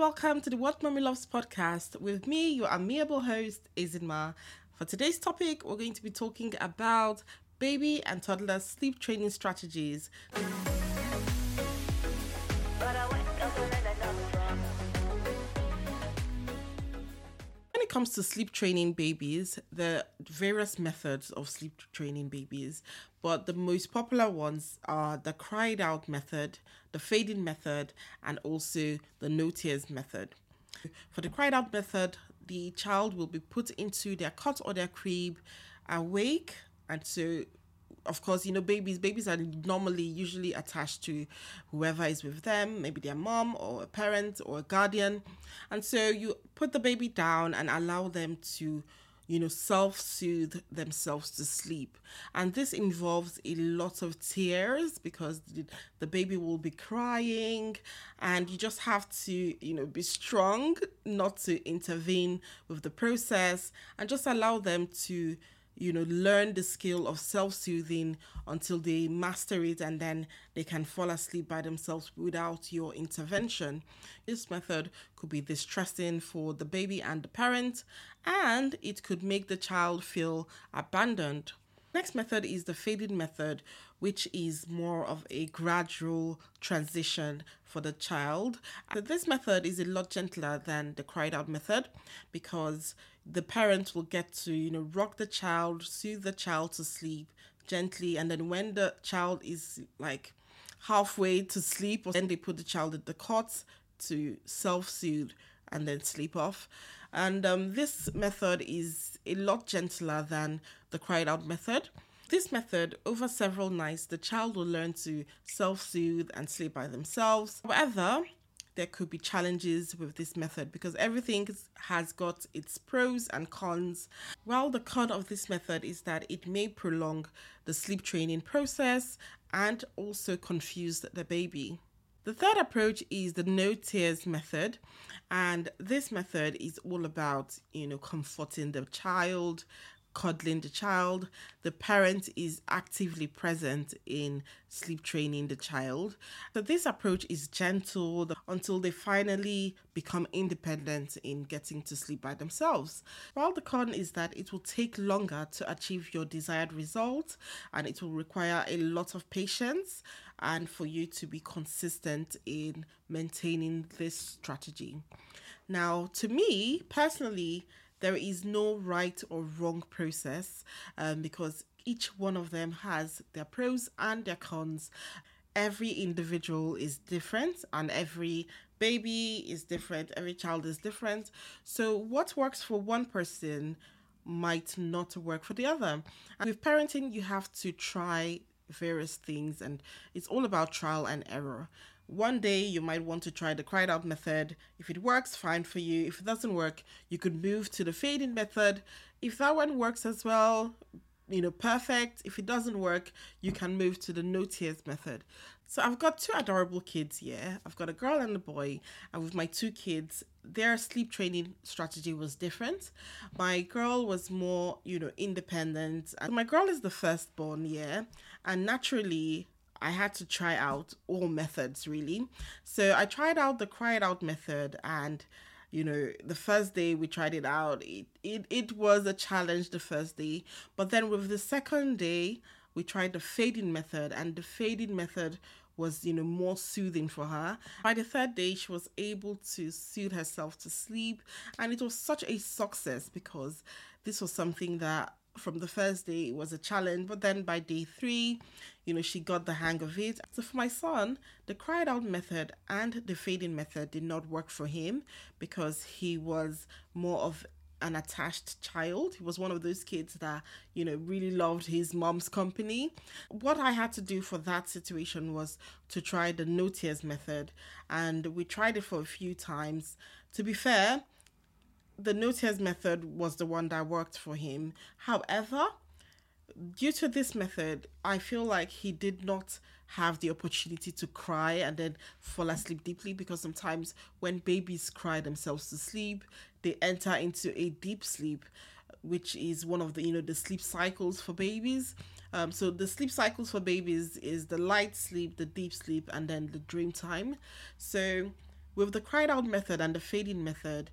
welcome to the What Mommy Loves podcast with me, your amiable host, Izinma. For today's topic, we're going to be talking about baby and toddler sleep training strategies. Comes to sleep training babies, there are various methods of sleep training babies, but the most popular ones are the cried out method, the fading method, and also the no tears method. For the cried out method, the child will be put into their cot or their crib awake, and so of course, you know, babies, babies are normally usually attached to whoever is with them, maybe their mom or a parent or a guardian. And so you put the baby down and allow them to, you know, self soothe themselves to sleep. And this involves a lot of tears because the, the baby will be crying, and you just have to, you know, be strong not to intervene with the process and just allow them to you know, learn the skill of self soothing until they master it and then they can fall asleep by themselves without your intervention. This method could be distressing for the baby and the parent, and it could make the child feel abandoned. Next method is the fading method, which is more of a gradual transition for the child. This method is a lot gentler than the cried out method because the parent will get to, you know, rock the child, soothe the child to sleep gently, and then when the child is like halfway to sleep, then they put the child in the cot to self soothe and then sleep off. And um, this method is a lot gentler than the cried out method. This method, over several nights, the child will learn to self soothe and sleep by themselves. However, there could be challenges with this method because everything has got its pros and cons. Well, the con of this method is that it may prolong the sleep training process and also confuse the baby. The third approach is the no tears method, and this method is all about, you know, comforting the child, cuddling the child. The parent is actively present in sleep training the child. So, this approach is gentle until they finally become independent in getting to sleep by themselves. While the con is that it will take longer to achieve your desired result and it will require a lot of patience and for you to be consistent in maintaining this strategy. Now, to me personally, there is no right or wrong process um, because each one of them has their pros and their cons. Every individual is different and every baby is different, every child is different. So, what works for one person might not work for the other. And with parenting, you have to try various things, and it's all about trial and error. One day you might want to try the cried out method. If it works, fine for you. If it doesn't work, you could move to the fading method. If that one works as well, you know, perfect. If it doesn't work, you can move to the no tears method. So I've got two adorable kids here. I've got a girl and a boy, and with my two kids, their sleep training strategy was different. My girl was more, you know, independent. And my girl is the firstborn, yeah, and naturally I had to try out all methods really. So I tried out the cried out method and you know the first day we tried it out it, it it was a challenge the first day but then with the second day we tried the fading method and the fading method was you know more soothing for her by the third day she was able to soothe herself to sleep and it was such a success because this was something that from the first day it was a challenge but then by day three you know she got the hang of it so for my son the cried out method and the fading method did not work for him because he was more of an attached child. He was one of those kids that, you know, really loved his mom's company. What I had to do for that situation was to try the no tears method. And we tried it for a few times. To be fair, the no tears method was the one that worked for him. However, due to this method, I feel like he did not have the opportunity to cry and then fall asleep deeply because sometimes when babies cry themselves to sleep, they enter into a deep sleep, which is one of the you know the sleep cycles for babies. Um, so the sleep cycles for babies is the light sleep, the deep sleep, and then the dream time. So With the cried out method and the fading method,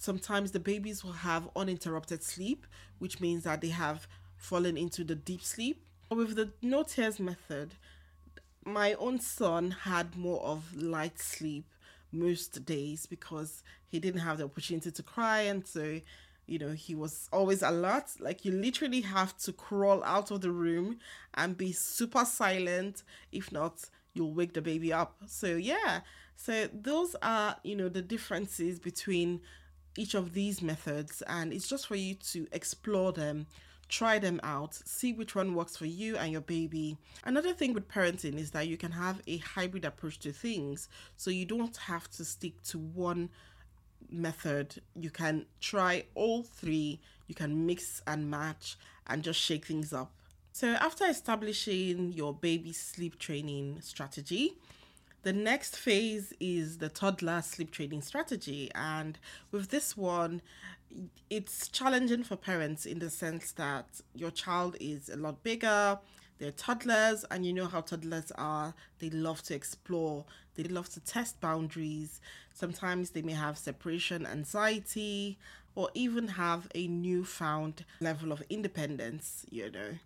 sometimes the babies will have uninterrupted sleep, which means that they have fallen into the deep sleep. With the no tears method, my own son had more of light sleep most days because he didn't have the opportunity to cry. And so you know he was always alert. Like you literally have to crawl out of the room and be super silent. If not you'll wake the baby up. So yeah. So those are you know the differences between each of these methods and it's just for you to explore them try them out see which one works for you and your baby. Another thing with parenting is that you can have a hybrid approach to things so you don't have to stick to one method. You can try all three you can mix and match and just shake things up. So after establishing your baby sleep training strategy the next phase is the toddler sleep training strategy. And with this one, it's challenging for parents in the sense that your child is a lot bigger, they're toddlers, and you know how toddlers are. They love to explore, they love to test boundaries. Sometimes they may have separation anxiety or even have a newfound level of independence, you know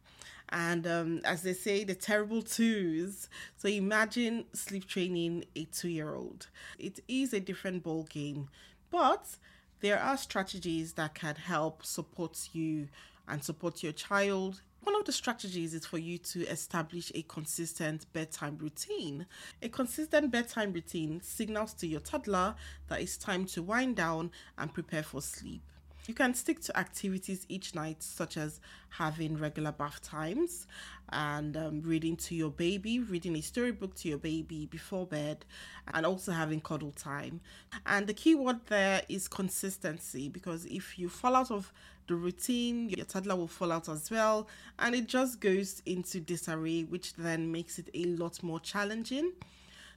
and um, as they say, the terrible twos. So imagine sleep training a two-year-old. It is a different ball game, but there are strategies that can help support you and support your child. One of the strategies is for you to establish a consistent bedtime routine. A consistent bedtime routine signals to your toddler that it's time to wind down and prepare for sleep. You can stick to activities each night, such as having regular bath times and um, reading to your baby, reading a storybook to your baby before bed, and also having cuddle time. And the key word there is consistency because if you fall out of the routine, your toddler will fall out as well, and it just goes into disarray, which then makes it a lot more challenging.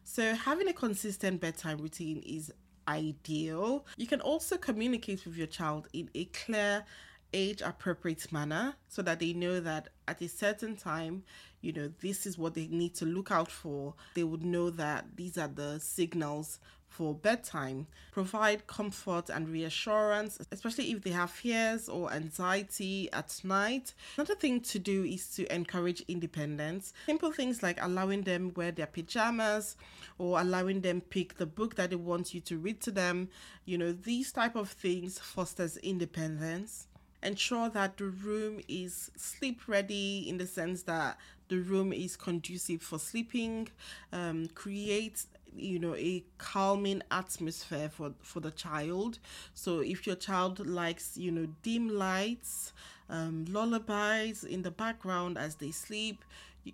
So, having a consistent bedtime routine is ideal. You can also communicate with your child in a clear, age appropriate manner so that they know that at a certain time, you know, this is what they need to look out for. They would know that these are the signals for bedtime. Provide comfort and reassurance, especially if they have fears or anxiety at night. Another thing to do is to encourage independence. Simple things like allowing them wear their pajamas or allowing them pick the book that they want you to read to them. You know, these type of things fosters independence ensure that the room is sleep ready in the sense that the room is conducive for sleeping um, create you know a calming atmosphere for for the child. So if your child likes you know dim lights um, lullabies in the background as they sleep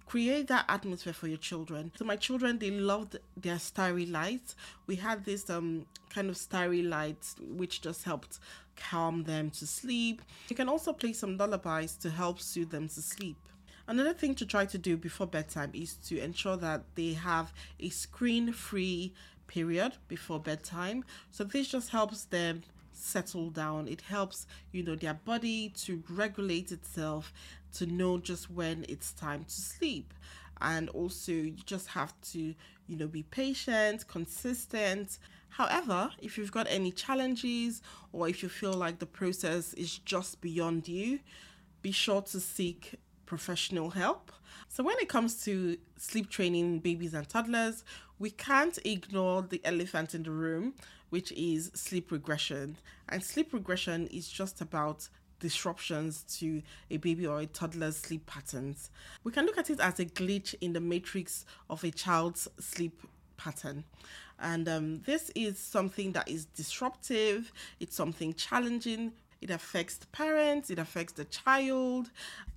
create that atmosphere for your children. So my children they loved their starry lights. We had this um kind of starry lights which just helped calm them to sleep. You can also play some lullabies to help soothe them to sleep Another thing to try to do before bedtime is to ensure that they have a screen free period before bedtime. So this just helps them settle down. It helps, you know, their body to regulate itself to know just when it's time to sleep. And also, you just have to, you know, be patient, consistent. However, if you've got any challenges or if you feel like the process is just beyond you, be sure to seek professional help. So, when it comes to sleep training babies and toddlers, we can't ignore the elephant in the room, which is sleep regression. And sleep regression is just about disruptions to a baby or a toddler's sleep patterns. We can look at it as a glitch in the matrix of a child's sleep pattern. And um, this is something that is disruptive, it's something challenging, it affects the parents, it affects the child.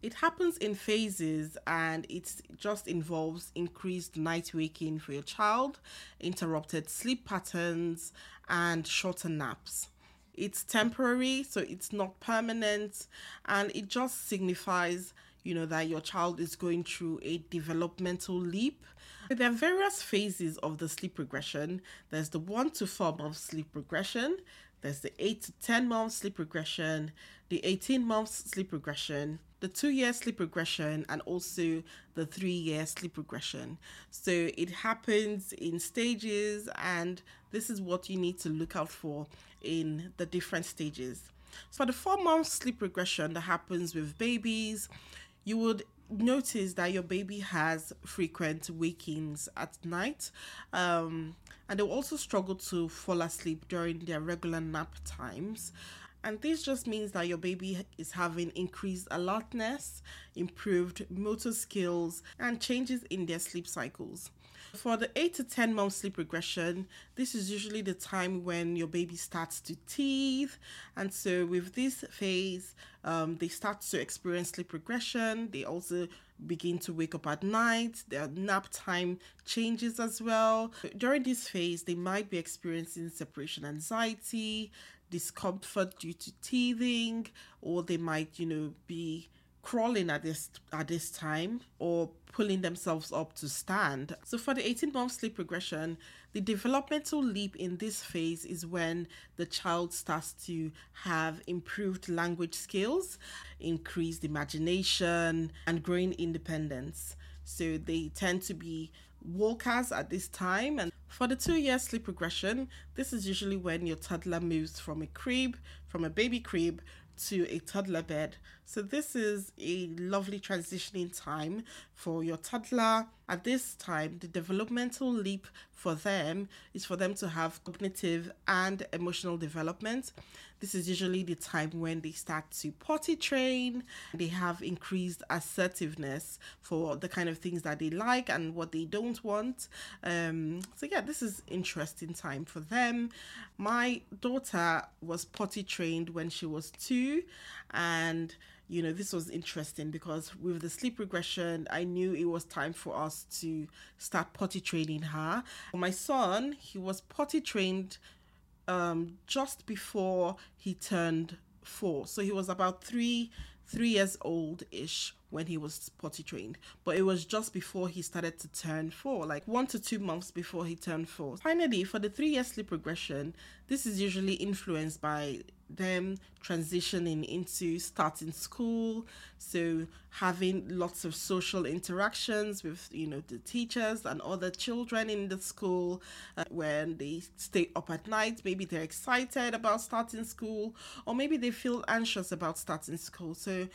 It happens in phases and it just involves increased night waking for your child, interrupted sleep patterns, and shorter naps. It's temporary, so it's not permanent, and it just signifies you know that your child is going through a developmental leap there are various phases of the sleep regression. There's the one to four month sleep regression, there's the 8 to 10 month sleep regression, the 18 month sleep regression, the two year sleep regression, and also the three year sleep regression. So it happens in stages, and this is what you need to look out for in the different stages. So, for the four month sleep regression that happens with babies, you would notice that your baby has frequent wakings at night um, and they'll also struggle to fall asleep during their regular nap times. And this just means that your baby is having increased alertness improved motor skills and changes in their sleep cycles for the 8 to 10 month sleep regression, this is usually the time when your baby starts to teeth. And so, with this phase, um, they start to experience sleep regression. They also begin to wake up at night. Their nap time changes as well. During this phase, they might be experiencing separation anxiety, discomfort due to teething, or they might, you know, be crawling at this at this time or pulling themselves up to stand. So for the 18 month sleep regression, the developmental leap in this phase is when the child starts to have improved language skills, increased imagination, and growing independence. So they tend to be walkers at this time and for the two year sleep regression this is usually when your toddler moves from a crib from a baby crib to a toddler bed. So, this is a lovely transitioning time for your toddler. At this time, the developmental leap for them is for them to have cognitive and emotional development. This is usually the time when they start to potty train, they have increased assertiveness for the kind of things that they like and what they don't want. Um, so, yeah, this is interesting time for them. My daughter was potty trained when she was two, and you know, this was interesting because with the sleep regression, I knew it was time for us to start potty training her. My son, he was potty trained um, just before he turned four. So he was about three, three years old ish when he was potty trained. But it was just before he started to turn four, like one to two months before he turned four. Finally, for the three year sleep regression, this is usually influenced by them transitioning into starting school so having lots of social interactions with you know the teachers and other children in the school uh, when they stay up at night maybe they're excited about starting school or maybe they feel anxious about starting school so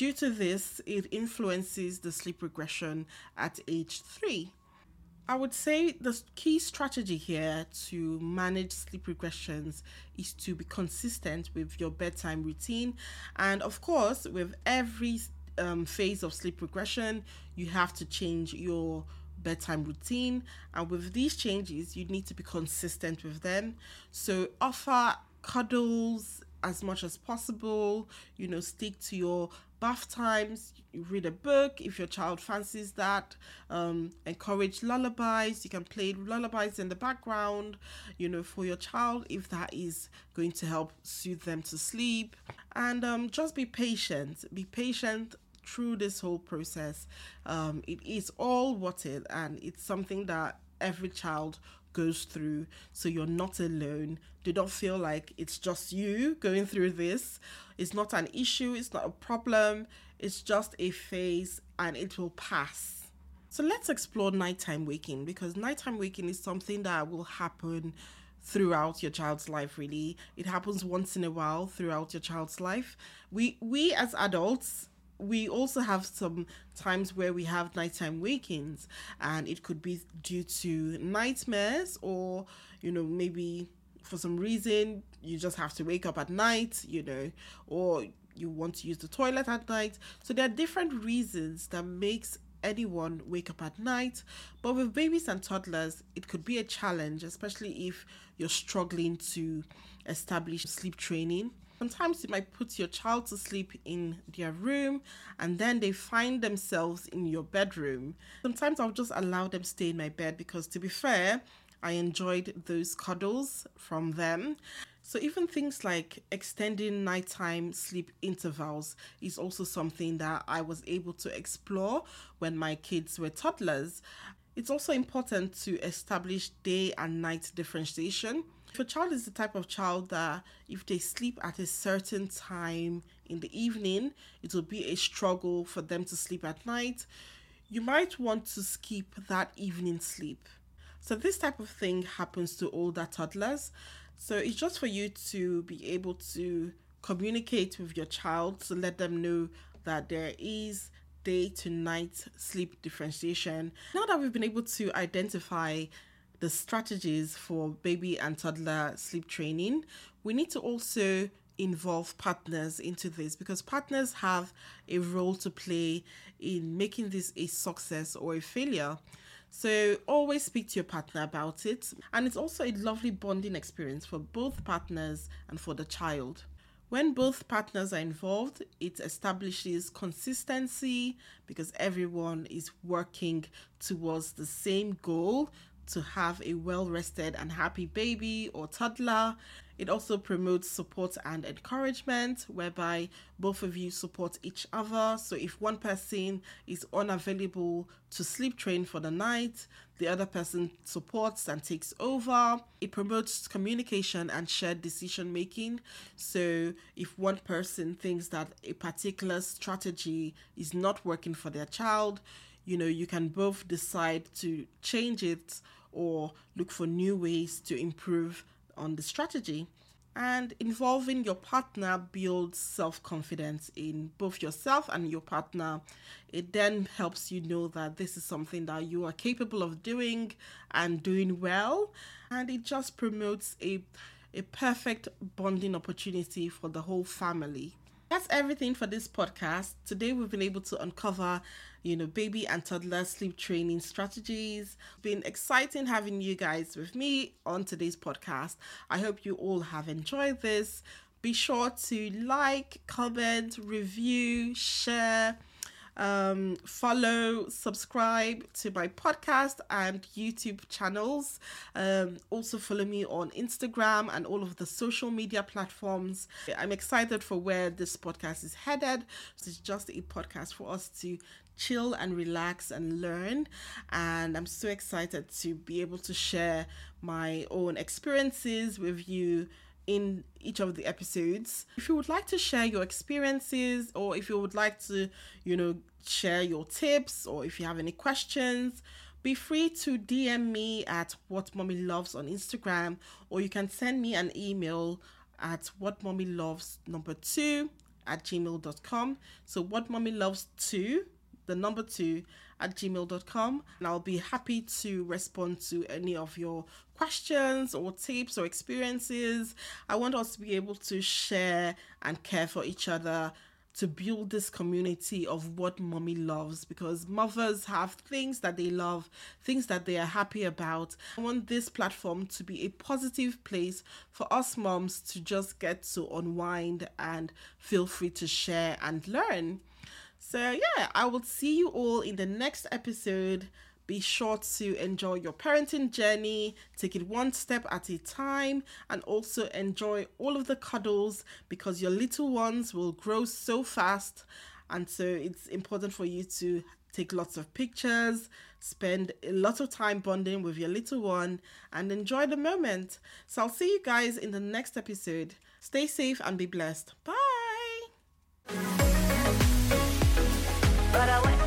due to this it influences the sleep regression at age 3 I would say the key strategy here to manage sleep regressions is to be consistent with your bedtime routine. And of course, with every um, phase of sleep regression, you have to change your bedtime routine. And with these changes, you need to be consistent with them. So, offer cuddles as much as possible, you know, stick to your bath times, you read a book if your child fancies that. Um, encourage lullabies. You can play lullabies in the background, you know, for your child if that is going to help soothe them to sleep. And um, just be patient. Be patient through this whole process. Um, it is all worth it, and it's something that every child goes through so you're not alone. Do not feel like it's just you going through this. It's not an issue it's not a problem. It's just a phase and it will pass. So let's explore nighttime waking because nighttime waking is something that will happen throughout your child's life really. It happens once in a while throughout your child's life. We we as adults we also have some times where we have nighttime wakings and it could be due to nightmares or you know maybe for some reason you just have to wake up at night you know or you want to use the toilet at night. So there are different reasons that makes anyone wake up at night but with babies and toddlers it could be a challenge especially if you're struggling to establish sleep training Sometimes you might put your child to sleep in their room and then they find themselves in your bedroom. Sometimes I'll just allow them stay in my bed because, to be fair, I enjoyed those cuddles from them. So, even things like extending nighttime sleep intervals is also something that I was able to explore when my kids were toddlers. It's also important to establish day and night differentiation If a child is the type of child that if they sleep at a certain time in the evening, it will be a struggle for them to sleep at night, you might want to skip that evening sleep. So, this type of thing happens to older toddlers. So, it's just for you to be able to communicate with your child to let them know that there is day to night sleep differentiation. Now that we've been able to identify the strategies for baby and toddler sleep training, we need to also involve partners into this because partners have a role to play in making this a success or a failure. So always speak to your partner about it. And it's also a lovely bonding experience for both partners and for the child. When both partners are involved, it establishes consistency because everyone is working towards the same goal to have a well rested and happy baby or toddler. It also promotes support and encouragement, whereby both of you support each other. So, if one person is unavailable to sleep train for the night, the other person supports and takes over. It promotes communication and shared decision making. So, if one person thinks that a particular strategy is not working for their child, you know, you can both decide to change it or look for new ways to improve on the strategy. And involving your partner builds self confidence in both yourself and your partner. It then helps you know that this is something that you are capable of doing and doing well. And it just promotes a, a perfect bonding opportunity for the whole family. That's everything for this podcast. Today we've been able to uncover, you know, baby and toddler sleep training strategies. It's been exciting having you guys with me on today's podcast. I hope you all have enjoyed this. Be sure to like, comment, review, share um, follow, subscribe to my podcast and YouTube channels. Um, also, follow me on Instagram and all of the social media platforms. I'm excited for where this podcast is headed. It's just a podcast for us to chill and relax and learn. And I'm so excited to be able to share my own experiences with you in each of the episodes. If you would like to share your experiences or if you would like to, you know, share your tips or if you have any questions, be free to DM me at what mommy loves on Instagram or you can send me an email at what mommy loves number two at gmail.com. So what mommy loves two, the number two at gmail.com and I'll be happy to respond to any of your questions or tips or experiences. I want us to be able to share and care for each other to build this community of what mommy loves because mothers have things that they love, things that they are happy about. I want this platform to be a positive place for us moms to just get to unwind and feel free to share and learn. So, yeah, I will see you all in the next episode. Be sure to enjoy your parenting journey, take it one step at a time, and also enjoy all of the cuddles because your little ones will grow so fast. And so it's important for you to take lots of pictures, spend a lot of time bonding with your little one, and enjoy the moment. So I'll see you guys in the next episode. Stay safe and be blessed. Bye but I went.